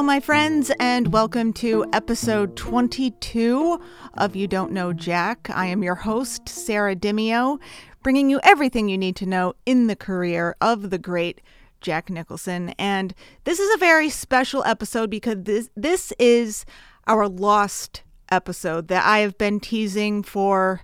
Hello, my friends, and welcome to episode 22 of You Don't Know Jack. I am your host, Sarah Dimio, bringing you everything you need to know in the career of the great Jack Nicholson. And this is a very special episode because this, this is our lost episode that I have been teasing for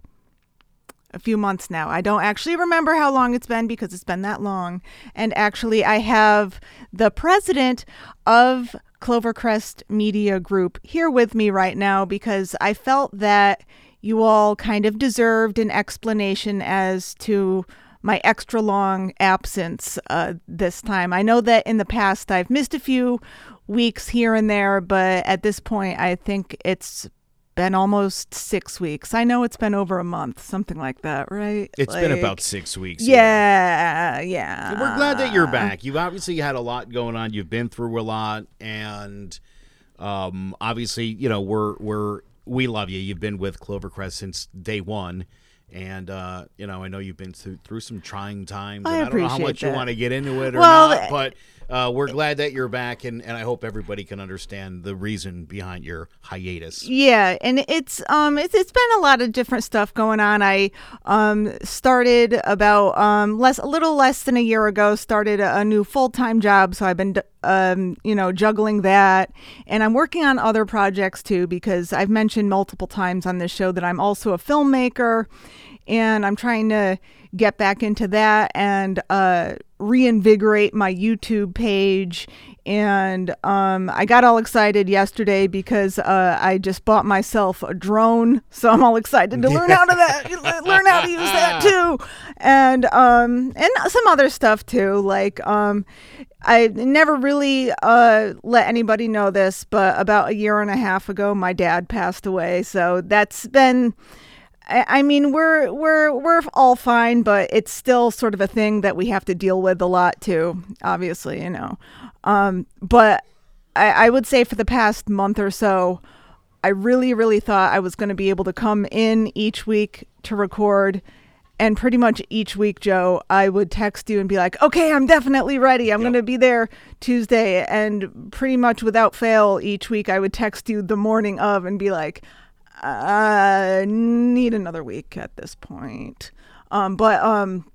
a few months now. I don't actually remember how long it's been because it's been that long. And actually, I have the president of Clovercrest Media Group here with me right now because I felt that you all kind of deserved an explanation as to my extra long absence uh, this time. I know that in the past I've missed a few weeks here and there, but at this point, I think it's been almost six weeks. I know it's been over a month, something like that, right? It's like, been about six weeks. Yeah, yeah. We're glad that you're back. You've obviously had a lot going on. You've been through a lot, and um, obviously, you know, we're we're we love you. You've been with Clovercrest since day one. And uh, you know, I know you've been through, through some trying times. I and I don't know how much you want to get into it or Well, not, but uh, we're glad that you're back, and, and I hope everybody can understand the reason behind your hiatus. Yeah, and it's um it's it's been a lot of different stuff going on. I um started about um less a little less than a year ago started a, a new full-time job, so I've been um you know juggling that and I'm working on other projects too because I've mentioned multiple times on this show that I'm also a filmmaker and I'm trying to get back into that and uh, reinvigorate my YouTube page. And um, I got all excited yesterday because uh, I just bought myself a drone, so I'm all excited to learn how to that, learn how to use that too, and um, and some other stuff too. Like um, I never really uh, let anybody know this, but about a year and a half ago, my dad passed away. So that's been. I I mean, we're we're we're all fine, but it's still sort of a thing that we have to deal with a lot too. Obviously, you know. Um, but I, I would say for the past month or so, I really, really thought I was going to be able to come in each week to record. And pretty much each week, Joe, I would text you and be like, okay, I'm definitely ready. I'm going to be there Tuesday. And pretty much without fail, each week I would text you the morning of and be like, I need another week at this point. Um, but um,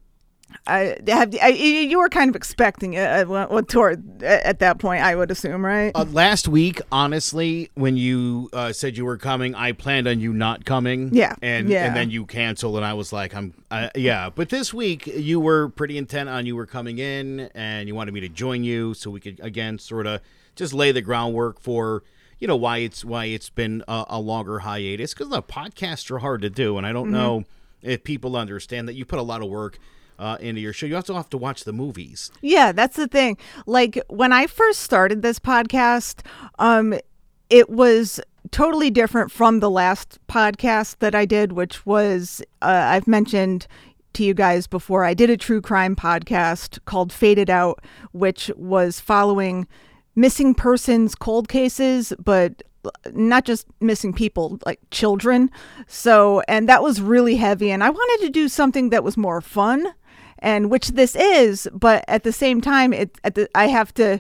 I have I, you were kind of expecting it at, toward at that point, I would assume, right? Uh, last week, honestly, when you uh, said you were coming, I planned on you not coming. Yeah, and yeah. and then you canceled, and I was like, I'm, uh, yeah. But this week, you were pretty intent on you were coming in, and you wanted me to join you, so we could again sort of just lay the groundwork for. You know why it's why it's been a, a longer hiatus because the podcasts are hard to do, and I don't Mm-hmm. know if people understand that you put a lot of work uh, into your show. You also have to watch the movies. Yeah, that's the thing. Like when I first started this podcast, um it was totally different from the last podcast that I did, which was uh, I've mentioned to you guys before. I did a true crime podcast called Faded Out, which was following missing persons cold cases, but not just missing people, like children. So, and that was really heavy. And I wanted to do something that was more fun and which this is but at the same time it at the, i have to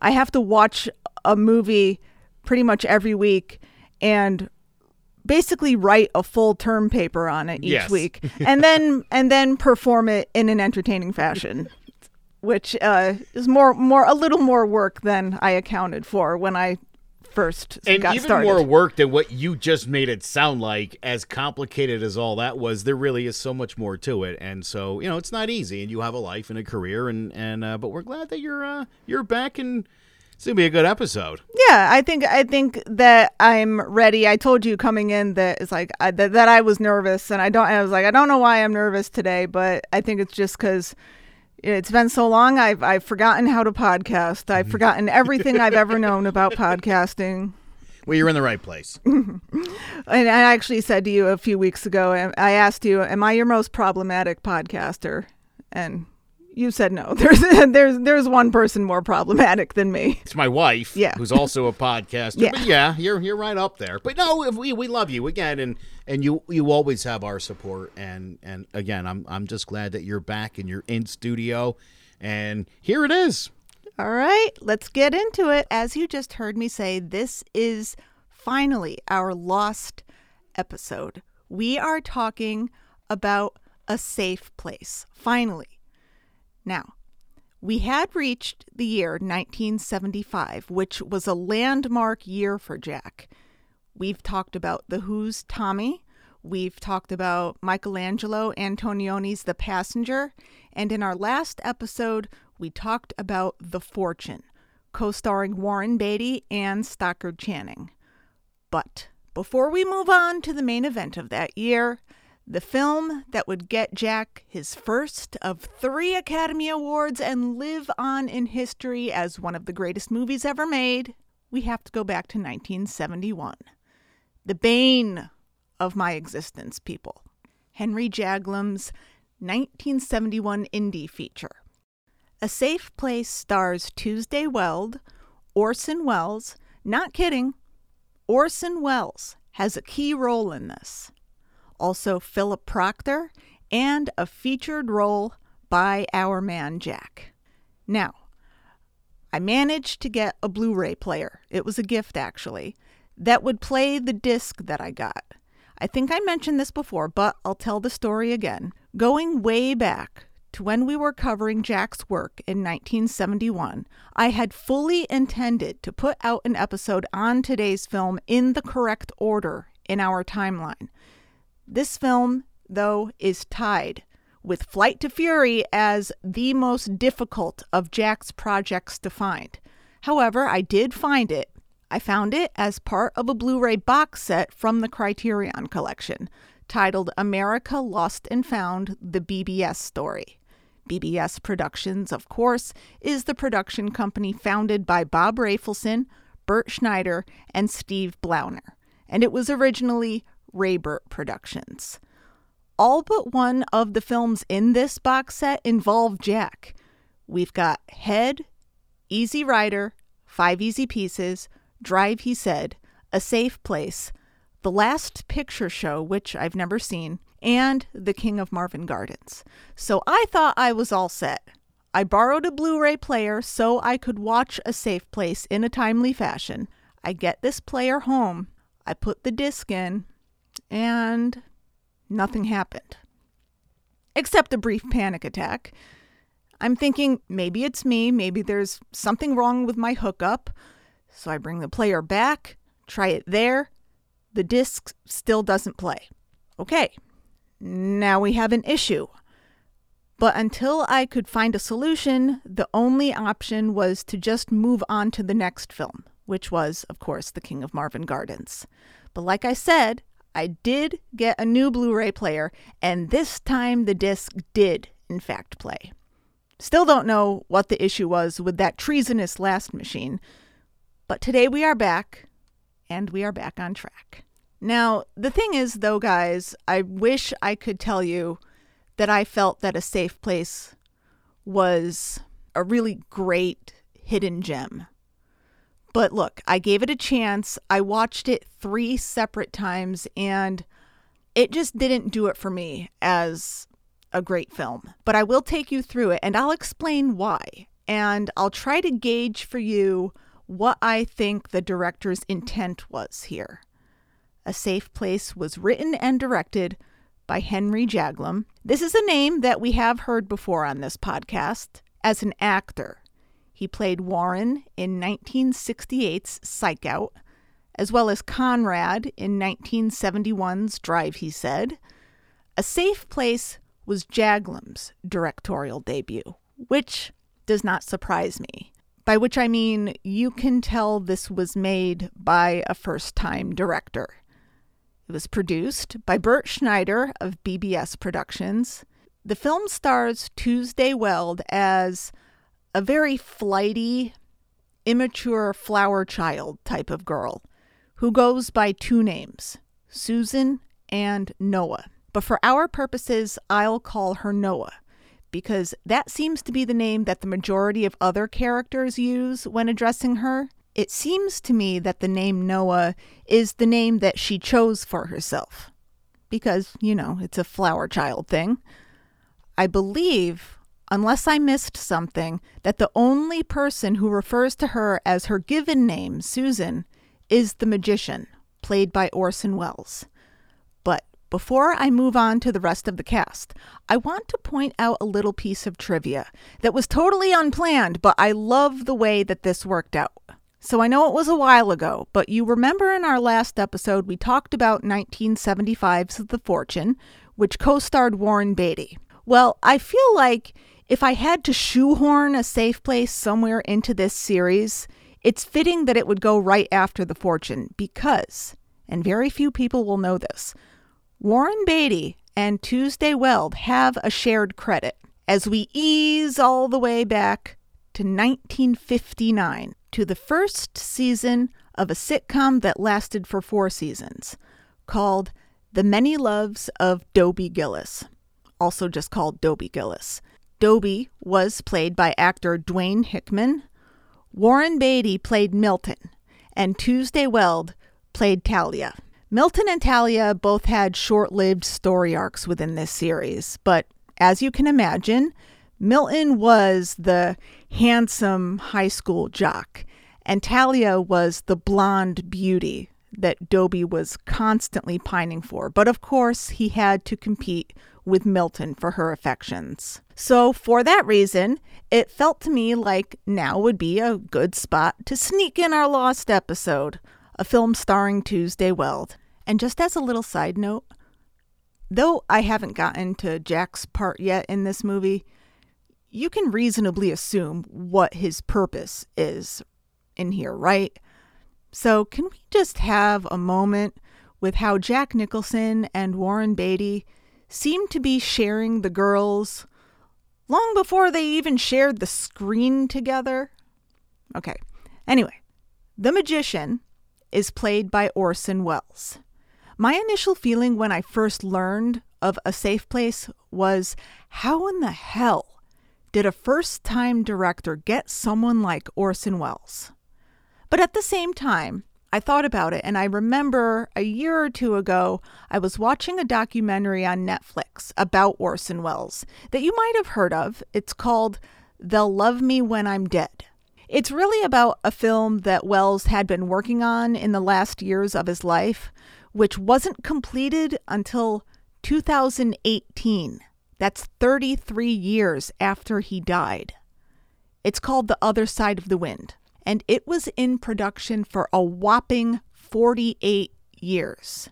i have to watch a movie pretty much every week and basically write a full term paper on it each Yes. week and then and then perform it in an entertaining fashion which uh, is more more a little more work than i accounted for when i first and got even started more work than what you just made it sound like as complicated as all that was there really is so much more to it and so you know it's not easy and you have a life and a career and and uh, but we're glad that you're uh you're back and it's gonna be a good episode Yeah, I think I think that I'm ready. I told you coming in that it's like I, that, that I was nervous, and I don't. I was like, I don't know why I'm nervous today, but I think it's just because it's been so long. I've I've forgotten how to podcast. I've mm-hmm. forgotten everything I've ever known about podcasting. well you're in the right place And I actually said to you a few weeks ago, I asked you, "Am I your most problematic podcaster?" And you said no. There's there's there's one person more problematic than me. it's my wife Yeah. who's also a podcaster Yeah. but yeah you're you're right up there but no we we love you again and and you you always have our support and and again i'm i'm just glad that you're back and you're in studio and here it is All right, let's get into it. As you just heard me say, this is finally our lost episode. We are talking about a safe place. Finally. Now, we had reached the year 1975, which was a landmark year for Jack. We've talked about The Who's Tommy. We've talked about Michelangelo Antonioni's The Passenger. And in our last episode, we talked about The Fortune, co starring Warren Beatty and Stockard Channing. But before we move on to the main event of that year, the film that would get Jack his first of three Academy Awards and live on in history as one of the greatest movies ever made, we have to go back to 1971. The bane of my existence, people. Henry Jaglom's 1971 indie feature. A Safe Place stars Tuesday Weld, Orson Welles, not kidding, Orson Welles has a key role in this also Philip Proctor, and a featured role by our man Jack. Now, I managed to get a Blu ray player. It was a gift, actually, that would play the disc that I got. I think I mentioned this before, but I'll tell the story again. Going way back to when we were covering Jack's work in 1971, I had fully intended to put out an episode on today's film in the correct order in our timeline. This film, though, is tied with Flight to Fury as the most difficult of Jack's projects to find. However, I did find it. I found it as part of a Blu ray box set from the Criterion Collection titled America Lost and Found The BBS Story. BBS Productions, of course, is the production company founded by Bob Rafelson, Bert Schneider, and Steve Blauner, and it was originally Raybert Productions. All but one of the films in this box set involve Jack. We've got Head, Easy Rider, Five Easy Pieces, Drive, he said, A Safe Place, The Last Picture Show, which I've never seen, and The King of Marvin Gardens. So I thought I was all set. I borrowed a Blu ray player so I could watch A Safe Place in a timely fashion. I get this player home, I put the disc in, and nothing happened. Except a brief panic attack. I'm thinking maybe it's me, maybe there's something wrong with my hookup. So I bring the player back, try it there. The disc still doesn't play. Okay, now we have an issue. But until I could find a solution, the only option was to just move on to the next film, which was, of course, The King of Marvin Gardens. But like I said, I did get a new Blu ray player, and this time the disc did, in fact, play. Still don't know what the issue was with that treasonous last machine, but today we are back, and we are back on track. Now, the thing is, though, guys, I wish I could tell you that I felt that A Safe Place was a really great hidden gem. But look, I gave it a chance. I watched it three separate times and it just didn't do it for me as a great film. But I will take you through it and I'll explain why. And I'll try to gauge for you what I think the director's intent was here. A Safe Place was written and directed by Henry Jaglom. This is a name that we have heard before on this podcast as an actor. He played Warren in 1968's Psych Out, as well as Conrad in 1971's Drive, he said. A Safe Place was Jaglom's directorial debut, which does not surprise me. By which I mean you can tell this was made by a first time director. It was produced by Bert Schneider of BBS Productions. The film stars Tuesday Weld as a very flighty, immature flower child type of girl who goes by two names, Susan and Noah. But for our purposes, I'll call her Noah because that seems to be the name that the majority of other characters use when addressing her. It seems to me that the name Noah is the name that she chose for herself because, you know, it's a flower child thing. I believe unless I missed something, that the only person who refers to her as her given name, Susan, is the magician, played by Orson Welles. But before I move on to the rest of the cast, I want to point out a little piece of trivia that was totally unplanned, but I love the way that this worked out. So I know it was a while ago, but you remember in our last episode we talked about 1975's The Fortune, which co starred Warren Beatty. Well, I feel like if I had to shoehorn a safe place somewhere into this series, it's fitting that it would go right after The Fortune because, and very few people will know this, Warren Beatty and Tuesday Weld have a shared credit as we ease all the way back to 1959 to the first season of a sitcom that lasted for four seasons called The Many Loves of Dobie Gillis, also just called Dobie Gillis. Dobie was played by actor Dwayne Hickman. Warren Beatty played Milton, and Tuesday Weld played Thalia. Milton and Thalia both had short lived story arcs within this series, but as you can imagine, Milton was the handsome high school jock, and Thalia was the blonde beauty that Dobie was constantly pining for. But of course, he had to compete with Milton for her affections. So, for that reason, it felt to me like now would be a good spot to sneak in our lost episode, a film starring Tuesday Weld. And just as a little side note, though I haven't gotten to Jack's part yet in this movie, you can reasonably assume what his purpose is in here, right? So, can we just have a moment with how Jack Nicholson and Warren Beatty seem to be sharing the girls long before they even shared the screen together? Okay. Anyway, the magician is played by Orson Welles. My initial feeling when I first learned of A Safe Place was how in the hell did a first time director get someone like Orson Welles? But at the same time, I thought about it, and I remember a year or two ago, I was watching a documentary on Netflix about Orson Welles that you might have heard of. It's called They'll Love Me When I'm Dead. It's really about a film that Welles had been working on in the last years of his life, which wasn't completed until 2018. That's 33 years after he died. It's called The Other Side of the Wind, and it was in production for a whopping 48 years.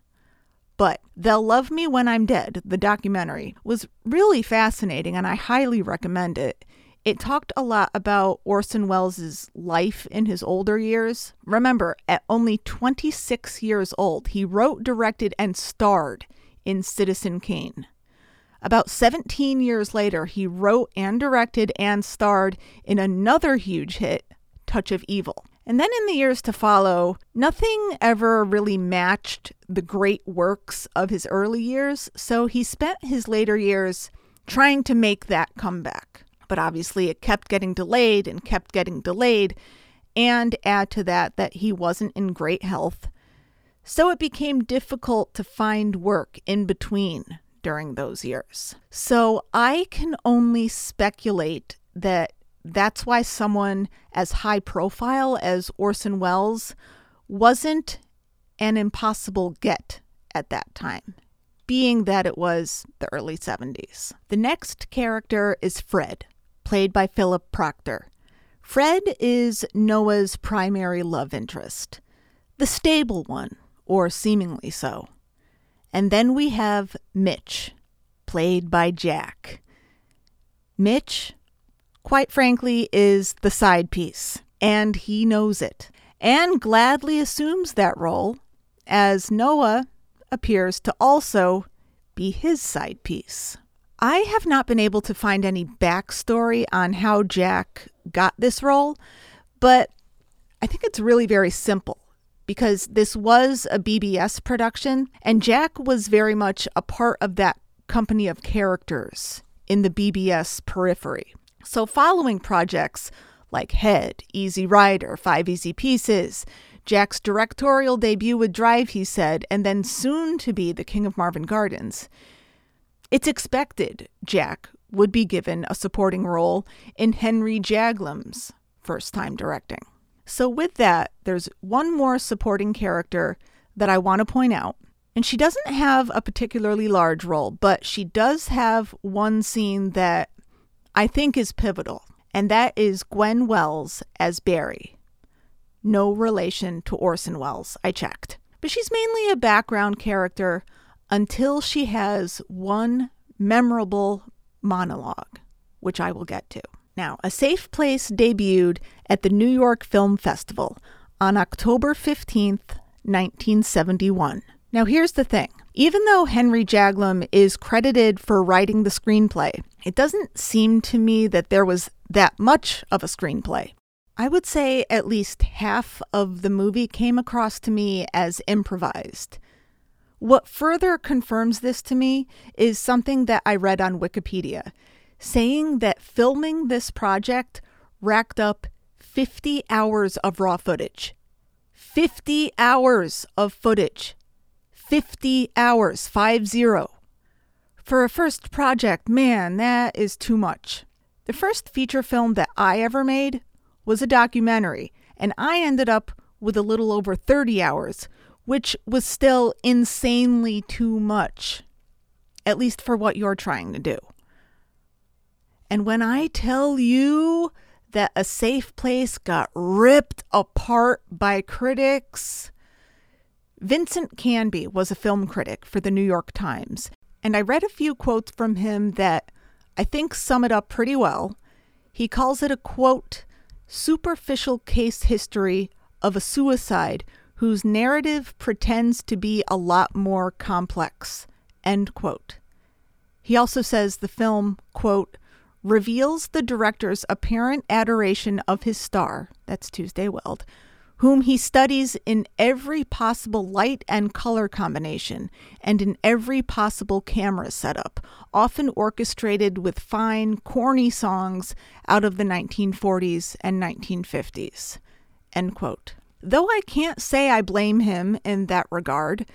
But They'll Love Me When I'm Dead, the documentary, was really fascinating and I highly recommend it. It talked a lot about Orson Welles' life in his older years. Remember, at only 26 years old, he wrote, directed, and starred in Citizen Kane. About 17 years later, he wrote and directed and starred in another huge hit, Touch of Evil. And then in the years to follow, nothing ever really matched the great works of his early years, so he spent his later years trying to make that comeback. But obviously, it kept getting delayed and kept getting delayed. And add to that, that he wasn't in great health. So it became difficult to find work in between during those years. So I can only speculate that that's why someone as high profile as Orson Welles wasn't an impossible get at that time, being that it was the early 70s. The next character is Fred, played by Philip Proctor. Fred is Noah's primary love interest, the stable one, or seemingly so. And then we have Mitch, played by Jack. Mitch, quite frankly, is the side piece, and he knows it, and gladly assumes that role, as Noah appears to also be his side piece. I have not been able to find any backstory on how Jack got this role, but I think it's really very simple because this was a BBS production, and Jack was very much a part of that company of characters in the BBS periphery. So, following projects like Head, Easy Rider, Five Easy Pieces, Jack's directorial debut with Drive, he said, and then soon to be The King of Marvin Gardens, it's expected Jack would be given a supporting role in Henry Jaglom's first time directing. So, with that, there's one more supporting character that I want to point out. And she doesn't have a particularly large role, but she does have one scene that I think is pivotal, and that is Gwen Welles as Barry. No relation to Orson Welles, I checked. But she's mainly a background character until she has one memorable monologue, which I will get to. Now, A Safe Place debuted at the New York Film Festival on October 15th, 1971. Now, here's the thing. Even though Henry Jaglom is credited for writing the screenplay, it doesn't seem to me that there was that much of a screenplay. I would say at least half of the movie came across to me as improvised. What further confirms this to me is something that I read on Wikipedia saying that filming this project racked up 50 hours of raw footage. 50 hours of footage. 50 hours, 5 0. For a first project, man, that is too much. The first feature film that I ever made was a documentary, and I ended up with a little over 30 hours, which was still insanely too much, at least for what you're trying to do. And when I tell you that A Safe Place got ripped apart by critics, Vincent Canby was a film critic for the New York Times, and I read a few quotes from him that I think sum it up pretty well. He calls it a quote, superficial case history of a suicide whose narrative pretends to be a lot more complex. End quote. He also says the film, quote, reveals the director's apparent adoration of his star, that's Tuesday Weld, whom he studies in every possible light and color combination and in every possible camera setup, often orchestrated with fine, corny songs out of the 1940s and 1950s. End quote. Though I can't say I blame him in that regard,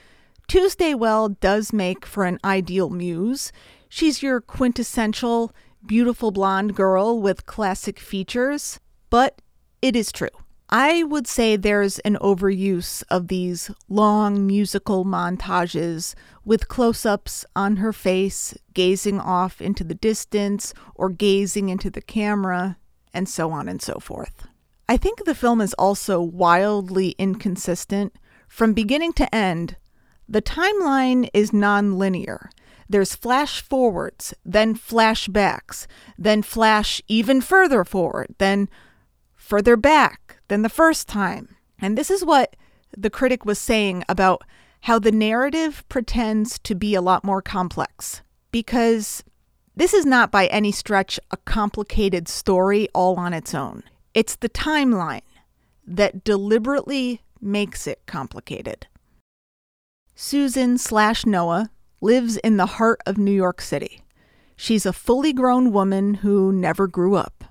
Tuesday Weld does make for an ideal muse. She's your quintessential beautiful blonde girl with classic features, but it is true. I would say there's an overuse of these long musical montages with close ups on her face, gazing off into the distance or gazing into the camera, and so on and so forth. I think the film is also wildly inconsistent. From beginning to end, the timeline is non-linear. There's flash forwards, then flashbacks, then flash even further forward, then further back than the first time. And this is what the critic was saying about how the narrative pretends to be a lot more complex. Because this is not by any stretch a complicated story all on its own. It's the timeline that deliberately makes it complicated. Susan slash Noah lives in the heart of New York City. She's a fully grown woman who never grew up.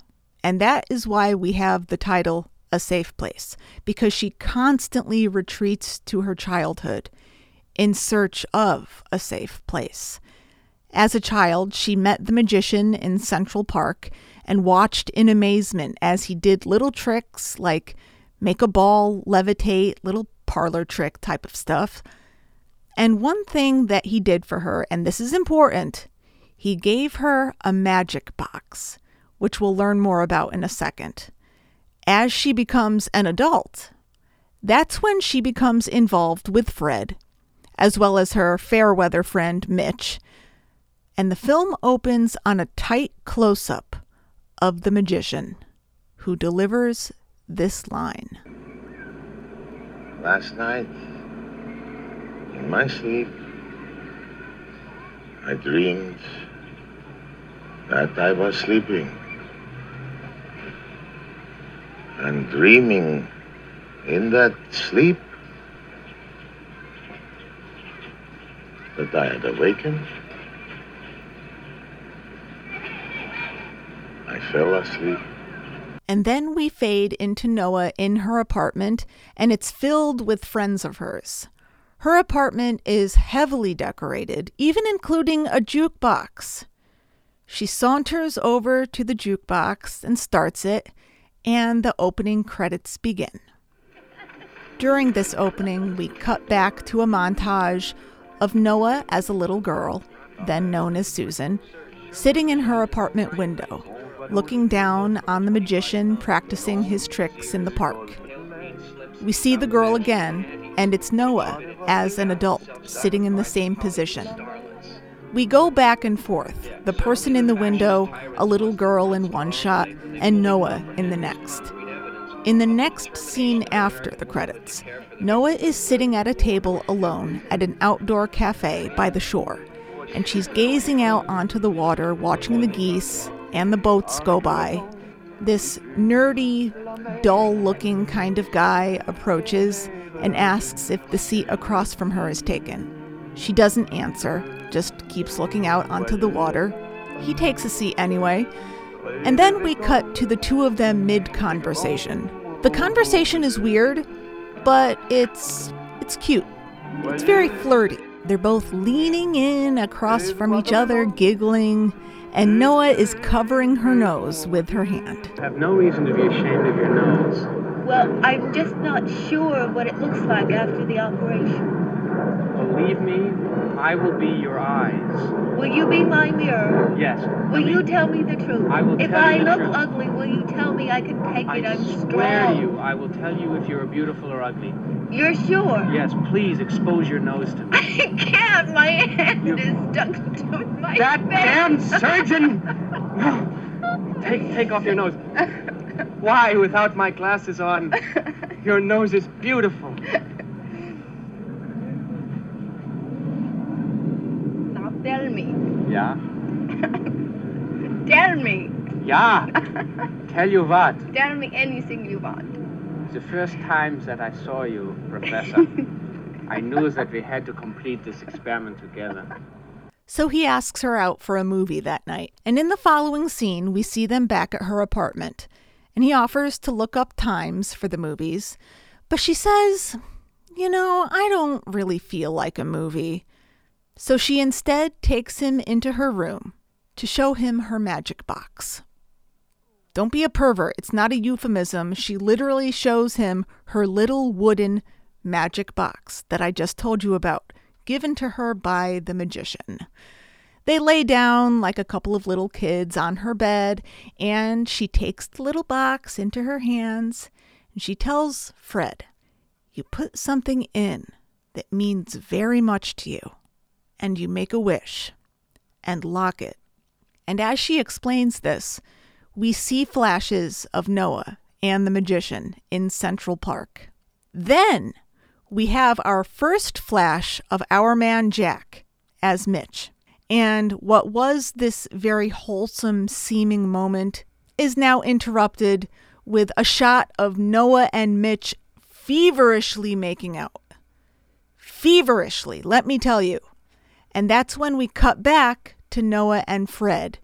And that is why we have the title A Safe Place, because she constantly retreats to her childhood in search of a safe place. As a child, she met the magician in Central Park and watched in amazement as he did little tricks like make a ball levitate, little parlor trick type of stuff and one thing that he did for her, and this is important, he gave her a magic box, which we'll learn more about in a second. As she becomes an adult, that's when she becomes involved with Fred, as well as her fair weather friend Mitch. And the film opens on a tight close up of the magician, who delivers this line Last night, in my sleep, I dreamed that I was sleeping. And dreaming in that sleep that I had awakened. I fell asleep. And then we fade into Noah in her apartment, and it's filled with friends of hers. Her apartment is heavily decorated, even including a jukebox. She saunters over to the jukebox and starts it, and the opening credits begin. During this opening, we cut back to a montage of Noah as a little girl, then known as Susan, sitting in her apartment window, looking down on the magician practicing his tricks in the park. We see the girl again, and it's Noah as an adult sitting in the same position. We go back and forth the person in the window, a little girl in one shot, and Noah in the next. In the next scene after the credits, Noah is sitting at a table alone at an outdoor cafe by the shore, and she's gazing out onto the water, watching the geese and the boats go by. This nerdy, dull looking kind of guy approaches and asks if the seat across from her is taken. She doesn't answer, just keeps looking out onto the water. He takes a seat anyway, and then we cut to the two of them mid conversation. The conversation is weird, but it's it's cute. It's very flirty. They're both leaning in across from each other, giggling, and Noah is covering her nose with her hand. I have no reason to be ashamed of your nose. Well, I'm just not sure what it looks like after the operation. Believe me, I will be your eyes. Will you be my mirror? Yes. Will I you tell me the truth? I will if tell I you the look truth. ugly, will you tell me I can take I it? I'm swear strong. to you, I will tell you if you're beautiful or ugly. You're sure? Yes, please expose your nose to me. I can't. My hand You- is stuck to my face. That face. damn surgeon! No. Take, take off your nose. Why, without my glasses on, your nose is beautiful. Tell me. Yeah? Tell me. Yeah. Tell you what, Tell me anything you want. the first time that I saw you, Professor, I knew that we had to complete this experiment together. So he asks her out for a movie that night. And in the following scene, we see them back at her apartment. And he offers to look up times for the movies. But she says, You know, I don't really feel like a movie. So she instead takes him into her room to show him her magic box. Don't be a pervert. It's not a euphemism. She literally shows him her little wooden magic box that I just told you about, given to her by the magician. They lay down like a couple of little kids on her bed, and she takes the little box into her hands and she tells Fred, You put something in that means very much to you, and you make a wish and lock it. And as she explains this, we see flashes of Noah and the magician in Central Park. Then we have our first flash of our man Jack as Mitch. And what was this very wholesome seeming moment is now interrupted with a shot of Noah and Mitch feverishly making out. Feverishly, let me tell you. And that's when we cut back to Noah and Fred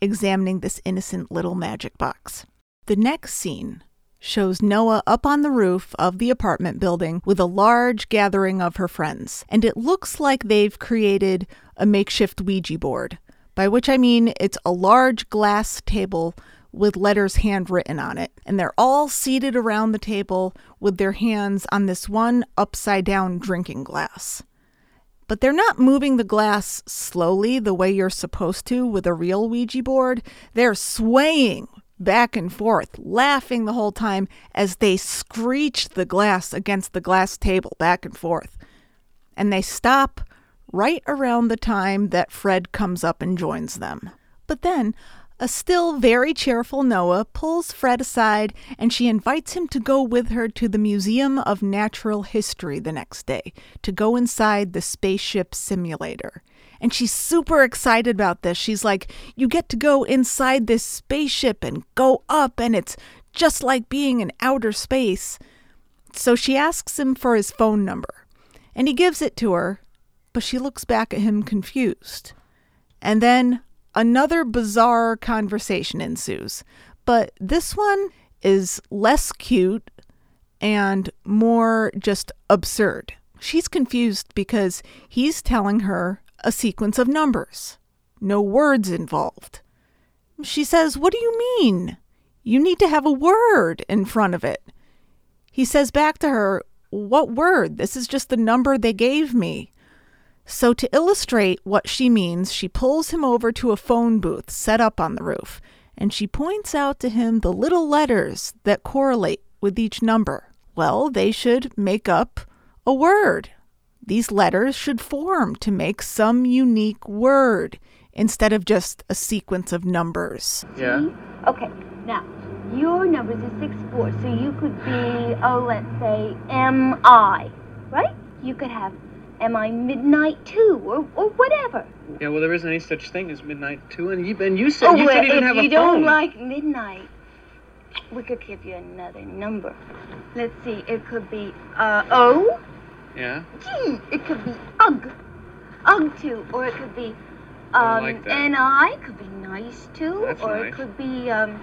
examining this innocent little magic box. The next scene shows Noah up on the roof of the apartment building with a large gathering of her friends, and it looks like they've created a makeshift Ouija board, by which I mean it's a large glass table with letters handwritten on it, and they're all seated around the table with their hands on this one upside down drinking glass but they're not moving the glass slowly the way you're supposed to with a real Ouija board. They're swaying back and forth, laughing the whole time as they screech the glass against the glass table back and forth. And they stop right around the time that Fred comes up and joins them. But then, a still very cheerful Noah pulls Fred aside and she invites him to go with her to the Museum of Natural History the next day to go inside the spaceship simulator. And she's super excited about this. She's like, You get to go inside this spaceship and go up, and it's just like being in outer space. So she asks him for his phone number, and he gives it to her, but she looks back at him confused. And then another bizarre conversation ensues. But this one is less cute and more just absurd. She's confused because he's telling her a sequence of numbers no words involved. She says, What do you mean? You need to have a word in front of it. He says back to her, What word? This is just the number they gave me. So, to illustrate what she means, she pulls him over to a phone booth set up on the roof, and she points out to him the little letters that correlate with each number. Well, they should make up a word. These letters should form to make some unique word instead of just a sequence of numbers. Yeah. Okay, now, your numbers are six four, so you could be, oh, let's say M-I, right? You could have M-I midnight two, or, or whatever. Yeah, well, there isn't any such thing as midnight two, and you, and you said oh, you well, could even if have a you don't like midnight, we could give you another number. Let's see, it could be, uh, O, yeah. G, it could be UG, UG two, or it could be, I um, like. NI, could be nice too, That's or nice. it could be, um,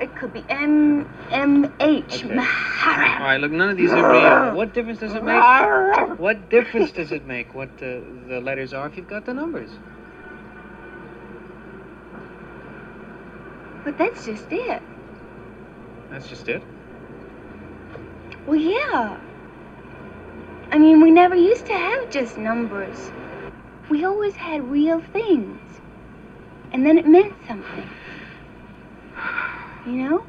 it could be M, M-H, Okay. All right, look, none of these are real. What difference does it make? What difference does it make what uh, the letters are if you've got the numbers? But that's just it. That's just it. Well, yeah. I mean, we never used to have just numbers. We always had real things. And then it meant something. You know?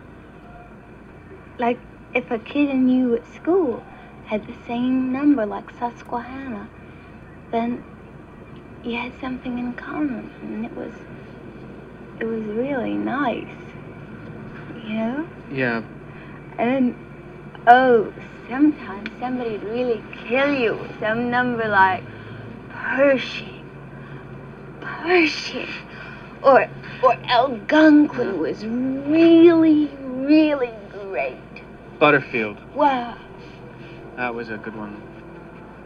Like if a kid and you at school had the same number, like Susquehanna, then you had something in common. And it was, it was really nice. You know? Yeah. And oh, sometimes somebody'd really kill you with some number like Pershing, Pershing, or or Algonquin was really, really great. Butterfield. Wow, That was a good one.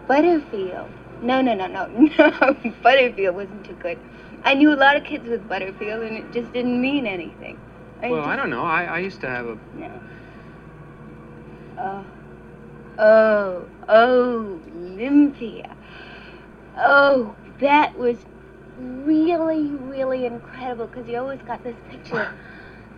Butterfield. No, no, no, no, no. Butterfield wasn't too good. I knew a lot of kids with Butterfield, and it just didn't mean anything. Well, I don't know. I, I used to have a. No. Oh. Oh. Oh. Olympia. Oh, that was really, really incredible because you always got this picture of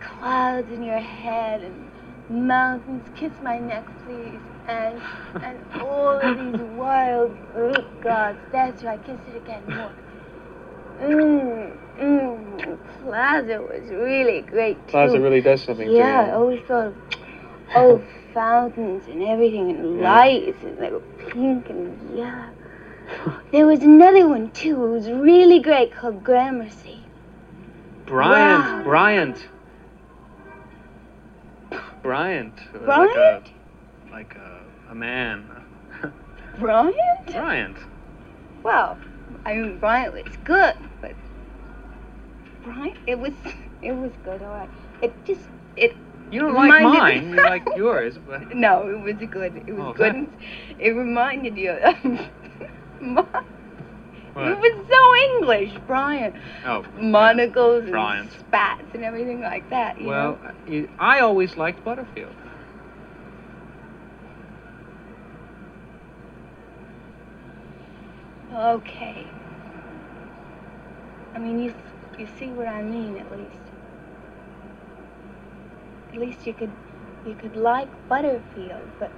clouds in your head and mountains. Kiss my neck, please. And and all of these wild Greek gods. That's right. Kiss it again more. Mmm. Mmm. Plaza was really great too. Plaza really does something Yeah, I always thought of oh fountains and everything and Yeah. lights and they were pink and yellow. There was another one too. It was really great called Gramercy. Bryant. Wow. Bryant. Bryant. uh, Bryant? Like a, like a, a man. Bryant? Bryant. Well, I mean Bryant was good, but Bryant it was it was good, all right. It just it You don't like mine. You like yours. But no, it was good. It was Oh, good. that- It reminded you of what? It was so English, Brian. Oh. monocles and spats and everything like that. You Well, you, I always liked Butterfield. okay. I mean, you you see what I mean at least. At least you could you could like Butterfield, but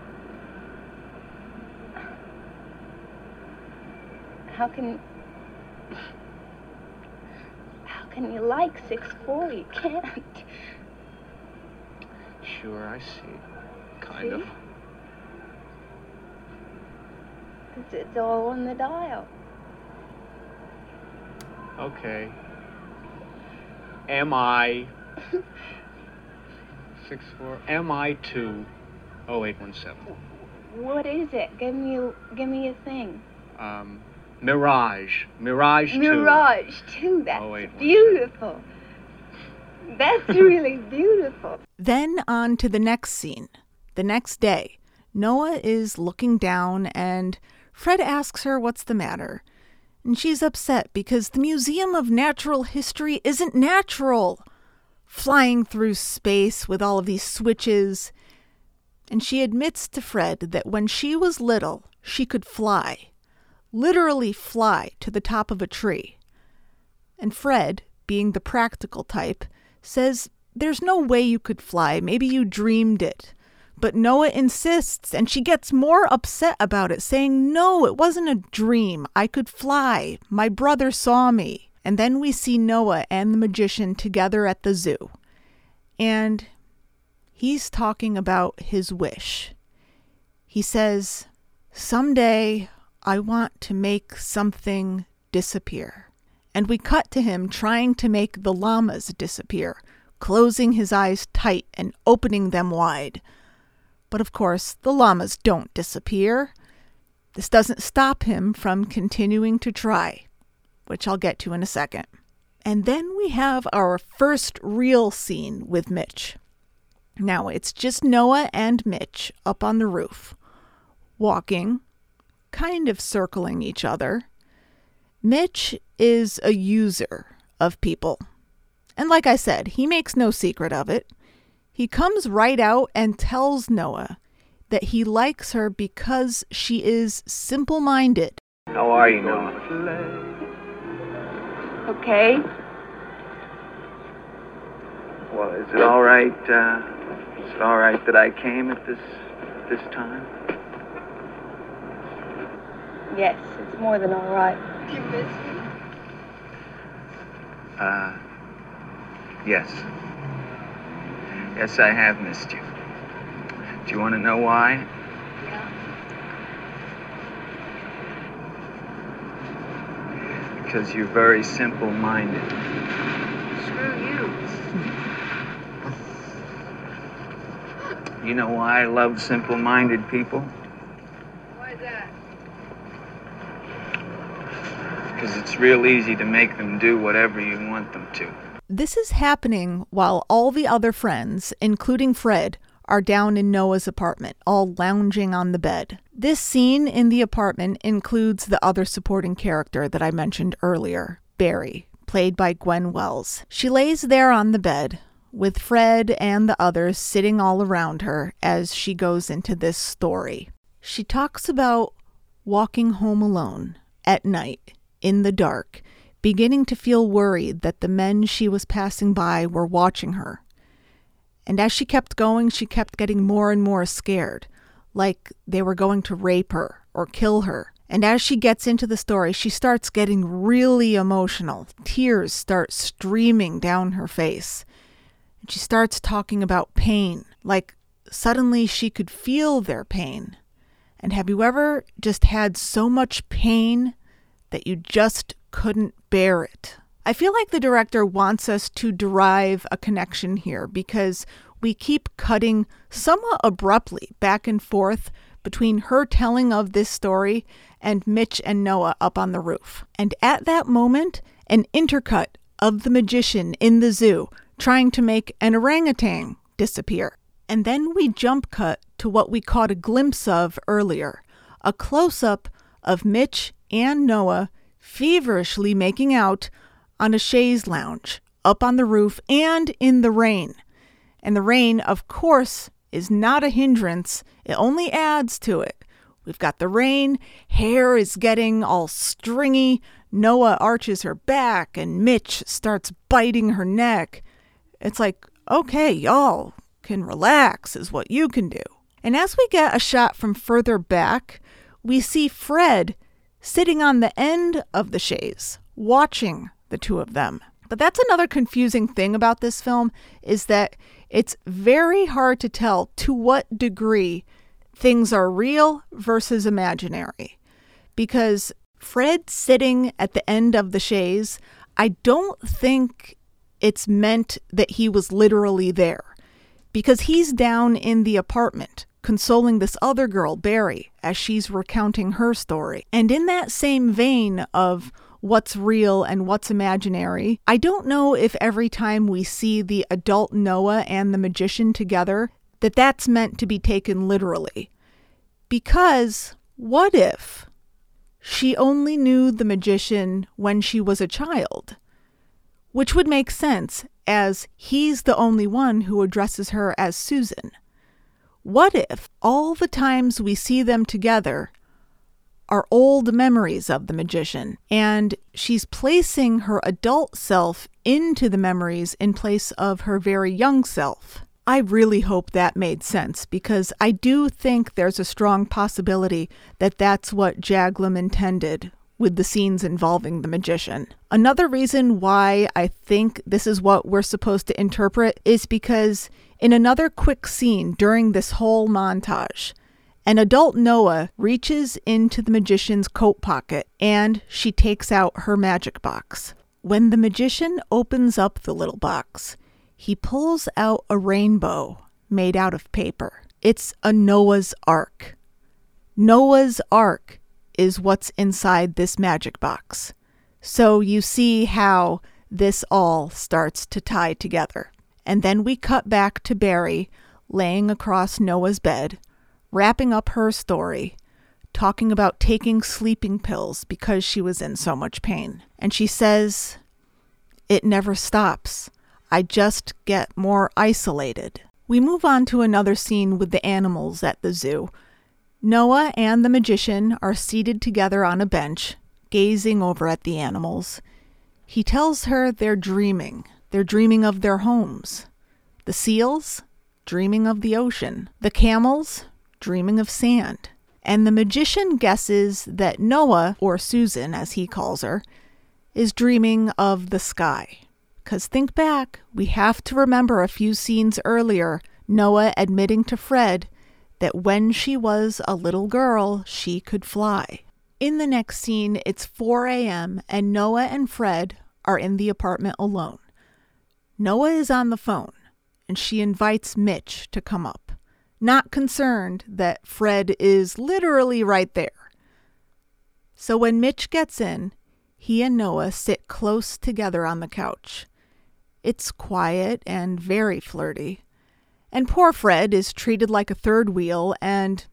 how can how can you like six four? You can't. Sure, I see. Kind of. It's, it's all on the dial. Okay. Am I six four? Am I two? Oh eight one seven. What is it? Give me a, give me a thing. Um, Mirage. Mirage two. Mirage too. That's Oh, wait, beautiful. That's really beautiful. Then on to the next scene. The next day, Noah is looking down and Fred asks her what's the matter. And she's upset because the Museum of Natural History isn't natural. Flying through space with all of these switches. And she admits to Fred that when she was little, she could fly. Literally fly to the top of a tree. And Fred, being the practical type, says there's no way you could fly. Maybe you dreamed it. But Noah insists, and she gets more upset about it, saying, No, it wasn't a dream. I could fly. My brother saw me. And then we see Noah and the magician together at the zoo. And he's talking about his wish. He says, Someday I want to make something disappear. And we cut to him trying to make the llamas disappear, closing his eyes tight and opening them wide. But of course, the llamas don't disappear. This doesn't stop him from continuing to try, which I'll get to in a second. And then we have our first real scene with Mitch. Now it's just Noah and Mitch up on the roof, walking, kind of circling each other. Mitch is a user of people. And like I said, he makes no secret of it. He comes right out and tells Noah that he likes her because she is simple minded. How are you, Noah? Okay. Well, is it all right? Uh, is it all right that I came at this this time? Yes, it's more than all right. You miss me? Uh, yes. Yes, I have missed you. Do you want to know why? Yeah. Because you're very simple-minded. Screw you. You know why I love simple-minded people? Why is that? Because it's real easy to make them do whatever you want them to. This is happening while all the other friends, including Fred, are down in Noah's apartment, all lounging on the bed. This scene in the apartment includes the other supporting character that I mentioned earlier, Barry, played by Gwen Welles. She lays there on the bed, with Fred and the others sitting all around her as she goes into this story. She talks about walking home alone at night in the dark, beginning to feel worried that the men she was passing by were watching her. And as she kept going, she kept getting more and more scared, like they were going to rape her or kill her. And as she gets into the story, she starts getting really emotional. Tears start streaming down her face. And she starts talking about pain, like suddenly she could feel their pain. And have you ever just had so much pain that you just couldn't bear it? I feel like the director wants us to derive a connection here because we keep cutting somewhat abruptly back and forth between her telling of this story and Mitch and Noah up on the roof. And at that moment, an intercut of the magician in the zoo trying to make an orangutan disappear. And then we jump cut to what we caught a glimpse of earlier a close up of Mitch and Noah feverishly making out on a chaise lounge up on the roof and in the rain. And the rain, of course, is not a hindrance, it only adds to it. We've got the rain, hair is getting all stringy, Noah arches her back, and Mitch starts biting her neck. It's like, okay, y'all can relax, is what you can do. And as we get a shot from further back, we see Fred sitting on the end of the chaise, watching the two of them. But that's another confusing thing about this film is that it's very hard to tell to what degree things are real versus imaginary. Because Fred sitting at the end of the chaise, I don't think it's meant that he was literally there. Because he's down in the apartment consoling this other girl, Barry, as she's recounting her story. And in that same vein of what's real and what's imaginary. I don't know if every time we see the adult Noah and the magician together that that's meant to be taken literally. Because what if she only knew the magician when she was a child? Which would make sense as he's the only one who addresses her as Susan. What if all the times we see them together are old memories of the magician, and she's placing her adult self into the memories in place of her very young self. I really hope that made sense because I do think there's a strong possibility that that's what Jaglom intended with the scenes involving the magician. Another reason why I think this is what we're supposed to interpret is because in another quick scene during this whole montage, an adult Noah reaches into the magician's coat pocket and she takes out her magic box. When the magician opens up the little box, he pulls out a rainbow made out of paper. It's a Noah's Ark. Noah's Ark is what's inside this magic box. So you see how this all starts to tie together. And then we cut back to Barry laying across Noah's bed, wrapping up her story, talking about taking sleeping pills because she was in so much pain. And she says, It never stops. I just get more isolated. We move on to another scene with the animals at the zoo. Noah and the magician are seated together on a bench, gazing over at the animals. He tells her they're dreaming. They're dreaming of their homes. The seals, dreaming of the ocean. The camels, dreaming of sand. And the magician guesses that Noah, or Susan as he calls her, is dreaming of the sky. Because think back, we have to remember a few scenes earlier, Noah admitting to Fred that when she was a little girl, she could fly. In the next scene, it's 4 a.m., and Noah and Fred are in the apartment alone. Noah is on the phone, and she invites Mitch to come up, not concerned that Fred is literally right there. So when Mitch gets in, he and Noah sit close together on the couch. It's quiet and very flirty. And poor Fred is treated like a third wheel and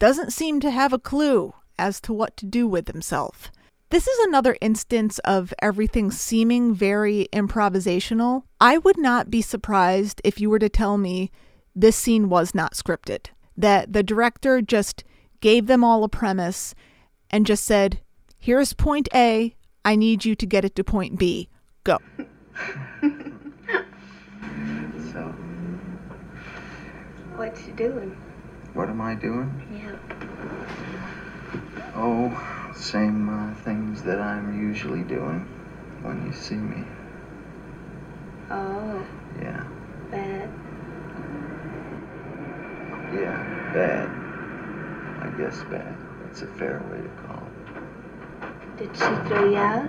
doesn't seem to have a clue as to what to do with himself. This is another instance of everything seeming very improvisational. I would not be surprised if you were to tell me this scene was not scripted, that the director just gave them all a premise and just said, Here's point A, I need you to get it to point B. Go. So, What you doing? what am I doing? Yeah. Oh, same uh, things that I'm usually doing when you see me. Oh, Yeah, bad. yeah, bad. I guess bad. That's a fair way to call it. Did she throw you out?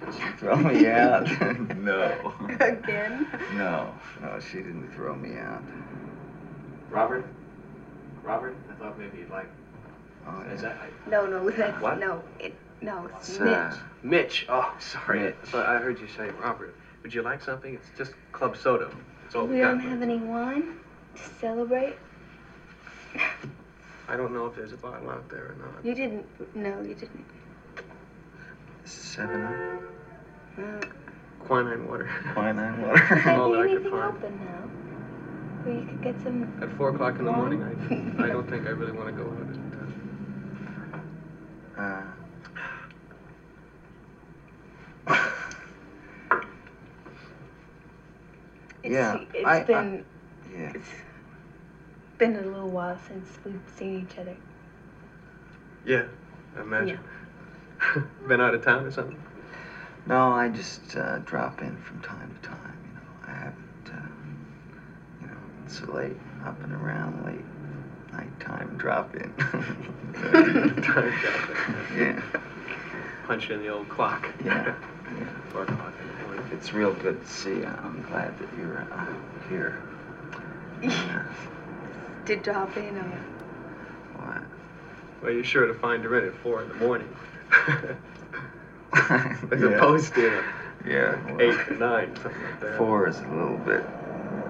Did she throw me out? no. Again? No, no, she didn't throw me out. Robert? Robert? I thought maybe you'd like. Oh, Is yeah. that. No, no, that's What? no. It no, it's What's Mitch. Mitch. Oh, sorry. Mitch. But I heard you say Robert. Would you like something? It's just club soda. It's all we we don't got. have any wine to celebrate. I don't know if there's a bottle out there or not. You didn't. No, you didn't. Seven up. Uh, Quinine water. Quinine water. All that I maybe could find. open now? Where you could get some. At four o'clock in the morning, I, I don't think I really want to go out. Uh, It's, Yeah, It's I- I- been. yeah. It's been a little while since we've seen each other. Yeah, I imagine. Been out of town or something? No, I just uh, drop in from time to time. You know, I haven't. Uh, you know, it's so late, up and around late, nighttime drop in. Time shopping. yeah, Punch in the old clock. yeah. Four o'clock in the morning. It's real good to see you. I'm glad that you're uh, here. To drop in on. what? Well, you're sure to find her in at four in the morning. As Yeah. opposed to Yeah. well, eight or nine, something like that. Four is a little bit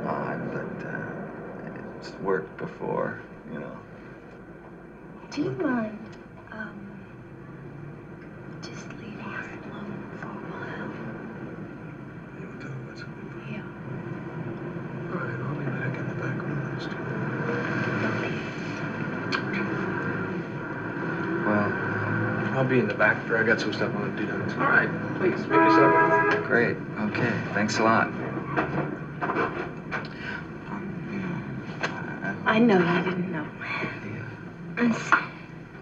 odd, but uh, it's worked before, you know. Do you mind, um, just leaving us alone for a while? You'll tell us. Yeah. All right, I'll be back in the back room. Let's do that. I'll be in the back. I got some stuff I want to do down there. All right, please make yourself. Great. Okay. Thanks a lot. I know you didn't know. I'm sorry.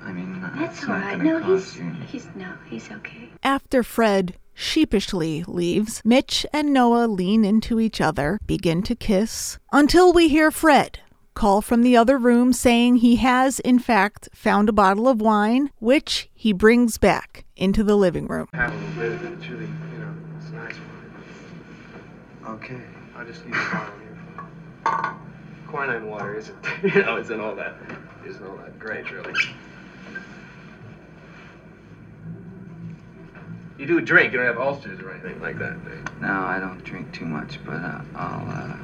I mean, uh, That's it's all not right. No, he's cost he's no, he's okay. After Fred sheepishly leaves, Mitch and Noah lean into each other, begin to kiss, until we hear Fred call from the other room saying he has, in fact, found a bottle of wine, which he brings back into the living room. Have a little bit of it. It's really, you know, it's nice. Okay. I just need a bottle here. Quinine water isn't, you know, isn't all that, isn't all that great, really. You do drink. You don't have ulcers or anything like that, do? No, I don't drink too much, but uh, I'll uh,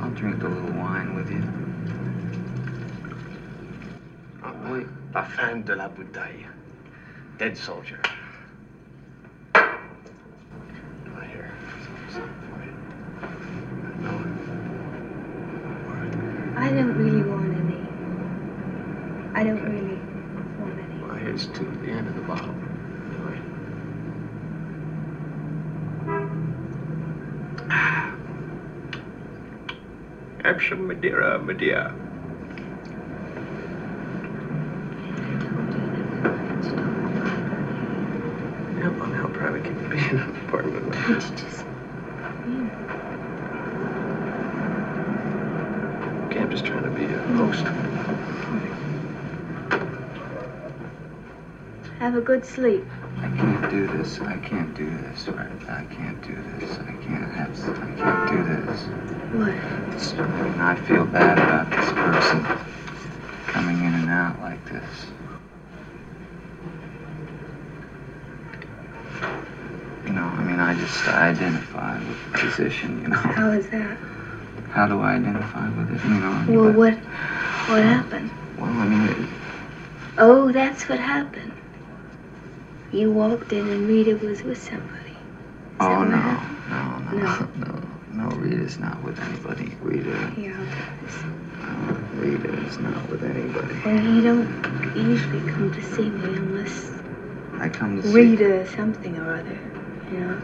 I'll drink a little wine with you. Ah, oui. Parfum de la bouteille. Dead soldier. Right here. Something for you. No. I don't really want any. I don't really want any. Well, here's to the end of the bottle. Anyway. Some Madeira, Madeira. Yeah, well, how private can be just trying to be a host. have a good sleep? Can't do this. I can't do this. I can't do this. I can't have. I can't do this. What? It's, I mean, I feel bad about this person coming in and out like this. You know, I mean, I just identify with the position. You know, How is that? how do I identify with it? You know. Well, but- what what happened? Well, I mean, it, Oh, that's what happened. You walked in and Rita was with somebody. Is oh what no, no, no, no, no. Rita's not with anybody. Rita, Here, I'll take this. uh, Rita is not with anybody. Well, you don't usually come to see me unless I come to see. Rita something or other, you know.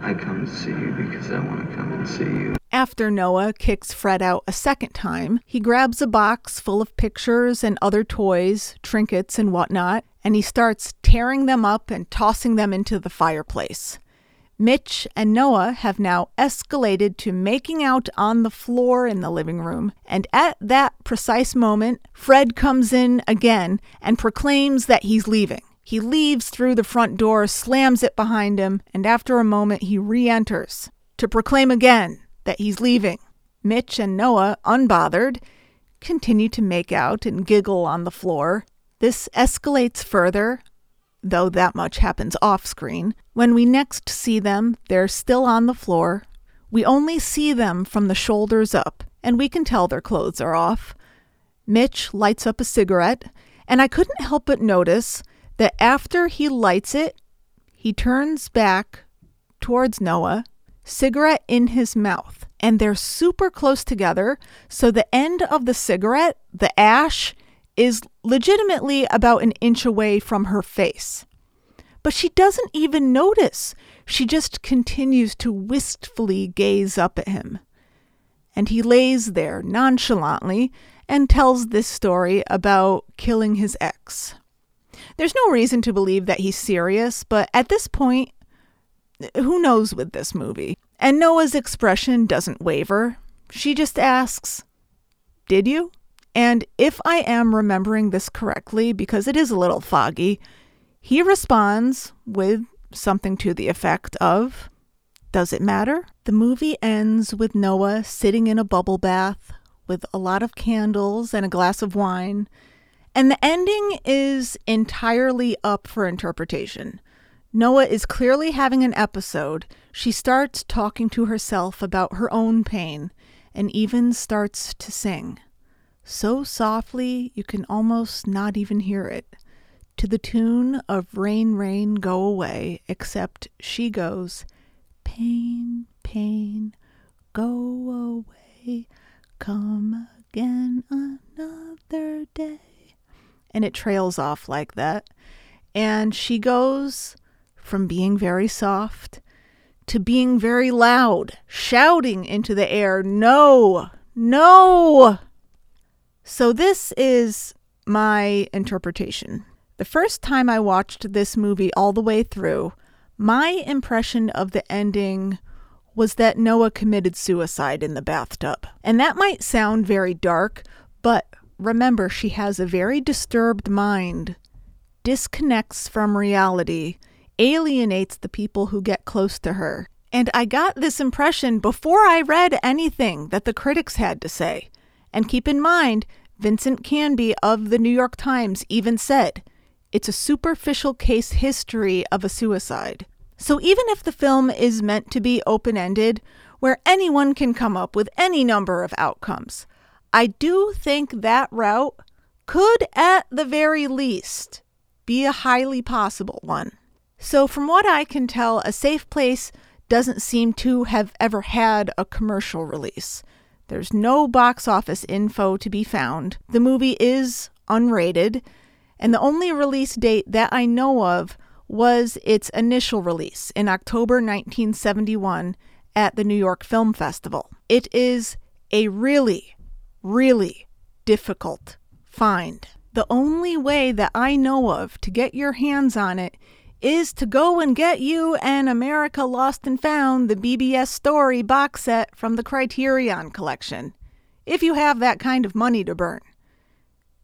I come to see you because I want to come and see you. After Noah kicks Fred out a second time, he grabs a box full of pictures and other toys, trinkets, and whatnot, and he starts tearing them up and tossing them into the fireplace. Mitch and Noah have now escalated to making out on the floor in the living room, and at that precise moment, Fred comes in again and proclaims that he's leaving. He leaves through the front door, slams it behind him, and after a moment, he re enters to proclaim again that he's leaving. Mitch and Noah, unbothered, continue to make out and giggle on the floor. This escalates further, though that much happens off screen. When we next see them, they're still on the floor. We only see them from the shoulders up, and we can tell their clothes are off. Mitch lights up a cigarette, and I couldn't help but notice that after he lights it, he turns back towards Noah, cigarette in his mouth, and they're super close together. So the end of the cigarette, the ash, is legitimately about an inch away from her face. But she doesn't even notice. She just continues to wistfully gaze up at him. And he lays there nonchalantly and tells this story about killing his ex. There's no reason to believe that he's serious, but at this point, who knows with this movie? And Noah's expression doesn't waver. She just asks, Did you? And if I am remembering this correctly, because it is a little foggy, he responds with something to the effect of, Does it matter? The movie ends with Noah sitting in a bubble bath with a lot of candles and a glass of wine. And the ending is entirely up for interpretation. Noah is clearly having an episode. She starts talking to herself about her own pain and even starts to sing. So softly you can almost not even hear it. To the tune of Rain, Rain, Go Away, except she goes, Pain, pain, go away, come again another day and it trails off like that. And she goes from being very soft to being very loud, shouting into the air, No, no. So, this is my interpretation. The first time I watched this movie all the way through, my impression of the ending was that Noah committed suicide in the bathtub. And that might sound very dark, but remember, she has a very disturbed mind, disconnects from reality, alienates the people who get close to her. And I got this impression before I read anything that the critics had to say. And keep in mind, Vincent Canby of the New York Times even said, it's a superficial case history of a suicide. So even if the film is meant to be open ended, where anyone can come up with any number of outcomes, I do think that route could, at the very least, be a highly possible one. So, from what I can tell, A Safe Place doesn't seem to have ever had a commercial release. There's no box office info to be found. The movie is unrated, and the only release date that I know of was its initial release in October 1971 at the New York Film Festival. It is a really, really difficult find. The only way that I know of to get your hands on it is to go and get you an America Lost and Found, the BBS Story box set from the Criterion Collection, if you have that kind of money to burn.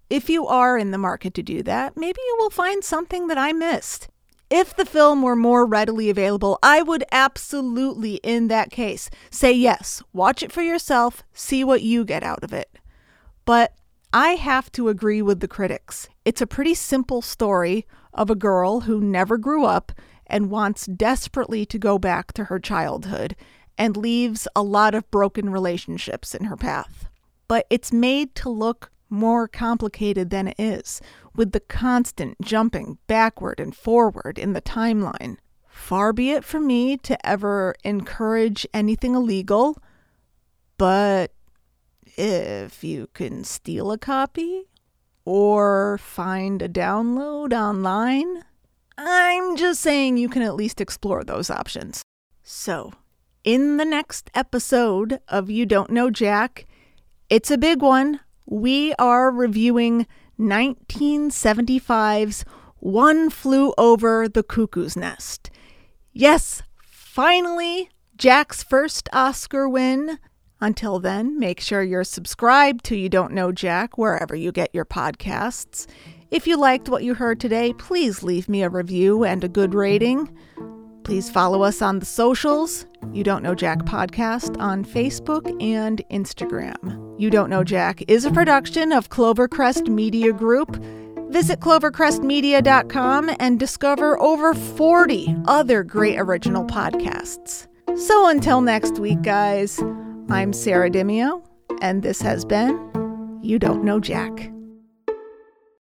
If you are in the market to do that, maybe you will find something that I missed. If the film were more readily available, I would absolutely, in that case, say yes, watch it for yourself, see what you get out of it. But I have to agree with the critics. It's a pretty simple story of a girl who never grew up and wants desperately to go back to her childhood and leaves a lot of broken relationships in her path. But it's made to look more complicated than it is, with the constant jumping backward and forward in the timeline. Far be it from me to ever encourage anything illegal, but if you can steal a copy or find a download online, I'm just saying you can at least explore those options. So, in the next episode of You Don't Know Jack, it's a big one. We are reviewing 1975's One Flew Over the Cuckoo's Nest. Yes, finally, Jack's first Oscar win. Until then, make sure you're subscribed to You Don't Know Jack wherever you get your podcasts. If you liked what you heard today, please leave me a review and a good rating. Please follow us on the socials. You Don't Know Jack podcast on Facebook and Instagram. You Don't Know Jack is a production of Clovercrest Media Group. Visit clovercrestmedia.com and discover over 40 other great original podcasts. So until next week, guys, I'm Sarah Dimio, and this has been You Don't Know Jack.